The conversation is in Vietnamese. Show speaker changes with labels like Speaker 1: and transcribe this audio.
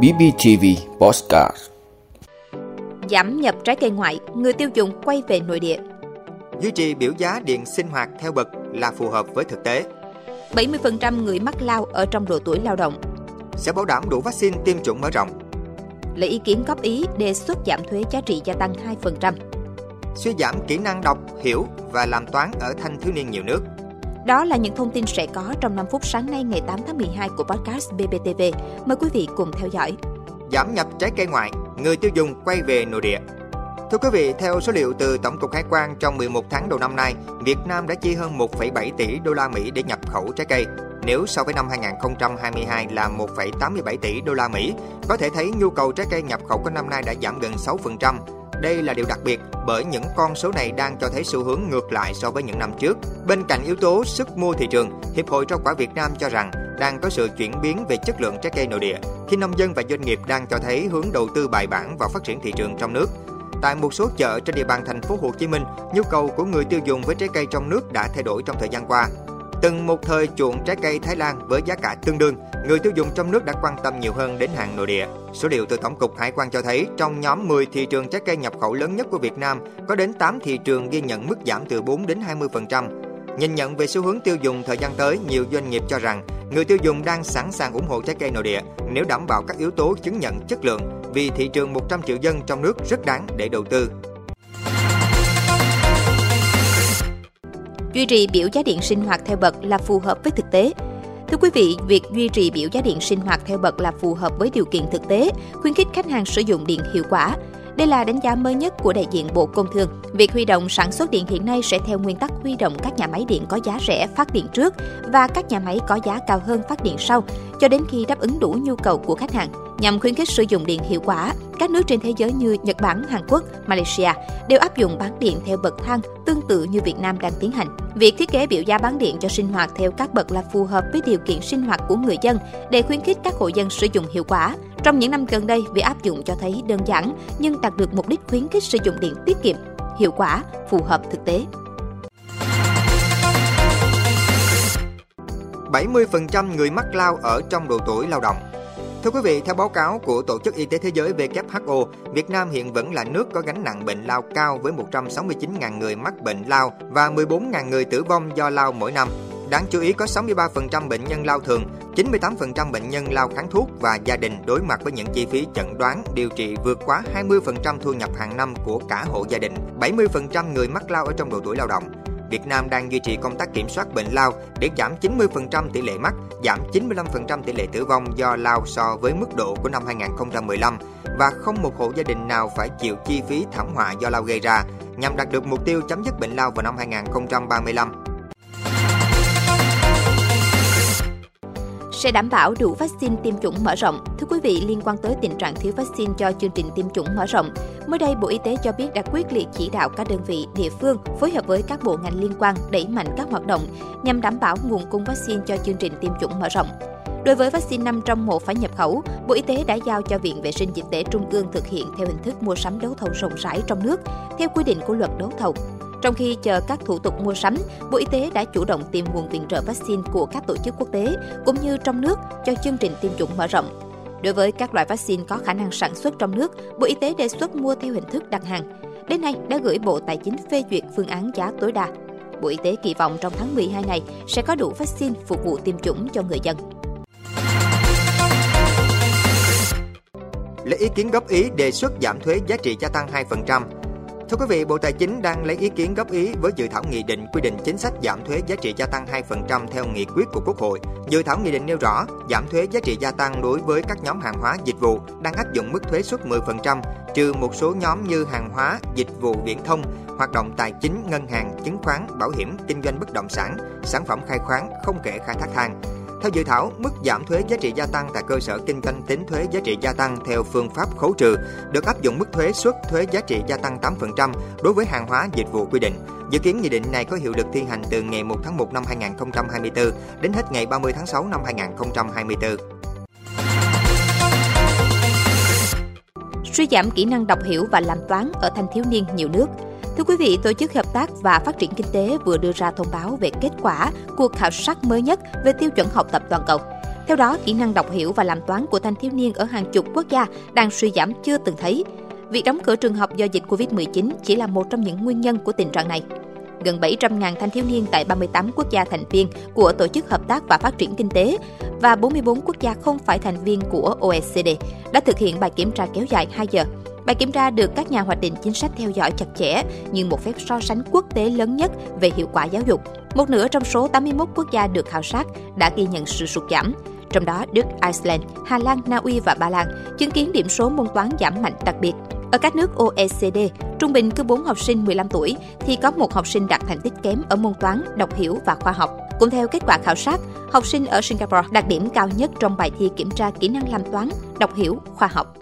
Speaker 1: BBTV Postcard
Speaker 2: Giảm nhập trái cây ngoại, người tiêu dùng quay về nội địa.
Speaker 3: Duy trì biểu giá điện sinh hoạt theo bậc là phù hợp với thực tế.
Speaker 2: 70% người mắc lao ở trong độ tuổi lao động.
Speaker 3: Sẽ bảo đảm đủ vaccine tiêm chủng mở rộng.
Speaker 2: Lấy ý kiến góp ý đề xuất giảm thuế giá trị gia tăng 2%.
Speaker 3: Suy giảm kỹ năng đọc, hiểu và làm toán ở thanh thiếu niên nhiều nước.
Speaker 2: Đó là những thông tin sẽ có trong 5 phút sáng nay ngày 8 tháng 12 của podcast BBTV. Mời quý vị cùng theo dõi.
Speaker 3: Giảm nhập trái cây ngoại, người tiêu dùng quay về nội địa. Thưa quý vị, theo số liệu từ Tổng cục Hải quan trong 11 tháng đầu năm nay, Việt Nam đã chi hơn 1,7 tỷ đô la Mỹ để nhập khẩu trái cây. Nếu so với năm 2022 là 1,87 tỷ đô la Mỹ, có thể thấy nhu cầu trái cây nhập khẩu của năm nay đã giảm gần 6%. Đây là điều đặc biệt bởi những con số này đang cho thấy xu hướng ngược lại so với những năm trước. Bên cạnh yếu tố sức mua thị trường, Hiệp hội Rau quả Việt Nam cho rằng đang có sự chuyển biến về chất lượng trái cây nội địa khi nông dân và doanh nghiệp đang cho thấy hướng đầu tư bài bản vào phát triển thị trường trong nước. Tại một số chợ trên địa bàn thành phố Hồ Chí Minh, nhu cầu của người tiêu dùng với trái cây trong nước đã thay đổi trong thời gian qua. Từng một thời chuộng trái cây Thái Lan với giá cả tương đương, người tiêu dùng trong nước đã quan tâm nhiều hơn đến hàng nội địa. Số liệu từ Tổng cục Hải quan cho thấy, trong nhóm 10 thị trường trái cây nhập khẩu lớn nhất của Việt Nam, có đến 8 thị trường ghi nhận mức giảm từ 4 đến 20%. Nhìn nhận về xu hướng tiêu dùng thời gian tới, nhiều doanh nghiệp cho rằng người tiêu dùng đang sẵn sàng ủng hộ trái cây nội địa nếu đảm bảo các yếu tố chứng nhận chất lượng vì thị trường 100 triệu dân trong nước rất đáng để đầu tư.
Speaker 2: Duy trì biểu giá điện sinh hoạt theo bậc là phù hợp với thực tế. Thưa quý vị, việc duy trì biểu giá điện sinh hoạt theo bậc là phù hợp với điều kiện thực tế, khuyến khích khách hàng sử dụng điện hiệu quả. Đây là đánh giá mới nhất của đại diện Bộ Công Thương. Việc huy động sản xuất điện hiện nay sẽ theo nguyên tắc huy động các nhà máy điện có giá rẻ phát điện trước và các nhà máy có giá cao hơn phát điện sau, cho đến khi đáp ứng đủ nhu cầu của khách hàng. Nhằm khuyến khích sử dụng điện hiệu quả, các nước trên thế giới như Nhật Bản, Hàn Quốc, Malaysia đều áp dụng bán điện theo bậc thang tương tự như Việt Nam đang tiến hành. Việc thiết kế biểu giá bán điện cho sinh hoạt theo các bậc là phù hợp với điều kiện sinh hoạt của người dân để khuyến khích các hộ dân sử dụng hiệu quả. Trong những năm gần đây, việc áp dụng cho thấy đơn giản nhưng đạt được mục đích khuyến khích sử dụng điện tiết kiệm, hiệu quả, phù hợp thực tế.
Speaker 3: 70% người mắc lao ở trong độ tuổi lao động. Thưa quý vị, theo báo cáo của Tổ chức Y tế Thế giới WHO, Việt Nam hiện vẫn là nước có gánh nặng bệnh lao cao với 169.000 người mắc bệnh lao và 14.000 người tử vong do lao mỗi năm. Đáng chú ý có 63% bệnh nhân lao thường, 98% bệnh nhân lao kháng thuốc và gia đình đối mặt với những chi phí chẩn đoán, điều trị vượt quá 20% thu nhập hàng năm của cả hộ gia đình, 70% người mắc lao ở trong độ tuổi lao động. Việt Nam đang duy trì công tác kiểm soát bệnh lao để giảm 90% tỷ lệ mắc, giảm 95% tỷ lệ tử vong do lao so với mức độ của năm 2015 và không một hộ gia đình nào phải chịu chi phí thảm họa do lao gây ra nhằm đạt được mục tiêu chấm dứt bệnh lao vào năm 2035.
Speaker 2: Sẽ đảm bảo đủ vaccine tiêm chủng mở rộng. Thưa quý vị, liên quan tới tình trạng thiếu vaccine cho chương trình tiêm chủng mở rộng, mới đây Bộ Y tế cho biết đã quyết liệt chỉ đạo các đơn vị địa phương phối hợp với các bộ ngành liên quan đẩy mạnh các hoạt động nhằm đảm bảo nguồn cung vaccine cho chương trình tiêm chủng mở rộng. Đối với vaccine 5 trong 1 phải nhập khẩu, Bộ Y tế đã giao cho Viện Vệ sinh Dịch tễ Trung ương thực hiện theo hình thức mua sắm đấu thầu rộng rãi trong nước, theo quy định của luật đấu thầu. Trong khi chờ các thủ tục mua sắm, Bộ Y tế đã chủ động tìm nguồn viện trợ vaccine của các tổ chức quốc tế cũng như trong nước cho chương trình tiêm chủng mở rộng. Đối với các loại vaccine có khả năng sản xuất trong nước, Bộ Y tế đề xuất mua theo hình thức đặt hàng. Đến nay đã gửi Bộ Tài chính phê duyệt phương án giá tối đa. Bộ Y tế kỳ vọng trong tháng 12 này sẽ có đủ vaccine phục vụ tiêm chủng cho người dân.
Speaker 3: Lấy ý kiến góp ý đề xuất giảm thuế giá trị gia tăng 2%. Thưa quý vị, Bộ Tài chính đang lấy ý kiến góp ý với dự thảo nghị định quy định chính sách giảm thuế giá trị gia tăng 2% theo nghị quyết của Quốc hội. Dự thảo nghị định nêu rõ giảm thuế giá trị gia tăng đối với các nhóm hàng hóa dịch vụ đang áp dụng mức thuế suất 10%, trừ một số nhóm như hàng hóa, dịch vụ viễn thông, hoạt động tài chính, ngân hàng, chứng khoán, bảo hiểm, kinh doanh bất động sản, sản phẩm khai khoáng, không kể khai thác than. Theo dự thảo, mức giảm thuế giá trị gia tăng tại cơ sở kinh doanh tính thuế giá trị gia tăng theo phương pháp khấu trừ được áp dụng mức thuế suất thuế giá trị gia tăng 8% đối với hàng hóa dịch vụ quy định. Dự kiến nghị định này có hiệu lực thi hành từ ngày 1 tháng 1 năm 2024 đến hết ngày 30 tháng 6 năm 2024.
Speaker 2: Suy giảm kỹ năng đọc hiểu và làm toán ở thanh thiếu niên nhiều nước – Thưa quý vị, Tổ chức Hợp tác và Phát triển Kinh tế vừa đưa ra thông báo về kết quả cuộc khảo sát mới nhất về tiêu chuẩn học tập toàn cầu. Theo đó, kỹ năng đọc hiểu và làm toán của thanh thiếu niên ở hàng chục quốc gia đang suy giảm chưa từng thấy. Việc đóng cửa trường học do dịch Covid-19 chỉ là một trong những nguyên nhân của tình trạng này gần 700.000 thanh thiếu niên tại 38 quốc gia thành viên của Tổ chức Hợp tác và Phát triển Kinh tế và 44 quốc gia không phải thành viên của OECD đã thực hiện bài kiểm tra kéo dài 2 giờ. Bài kiểm tra được các nhà hoạch định chính sách theo dõi chặt chẽ như một phép so sánh quốc tế lớn nhất về hiệu quả giáo dục. Một nửa trong số 81 quốc gia được khảo sát đã ghi nhận sự sụt giảm, trong đó Đức, Iceland, Hà Lan, Na Uy và Ba Lan chứng kiến điểm số môn toán giảm mạnh đặc biệt. Ở các nước OECD, trung bình cứ 4 học sinh 15 tuổi thì có một học sinh đạt thành tích kém ở môn toán, đọc hiểu và khoa học. Cũng theo kết quả khảo sát, học sinh ở Singapore đạt điểm cao nhất trong bài thi kiểm tra kỹ năng làm toán, đọc hiểu, khoa học.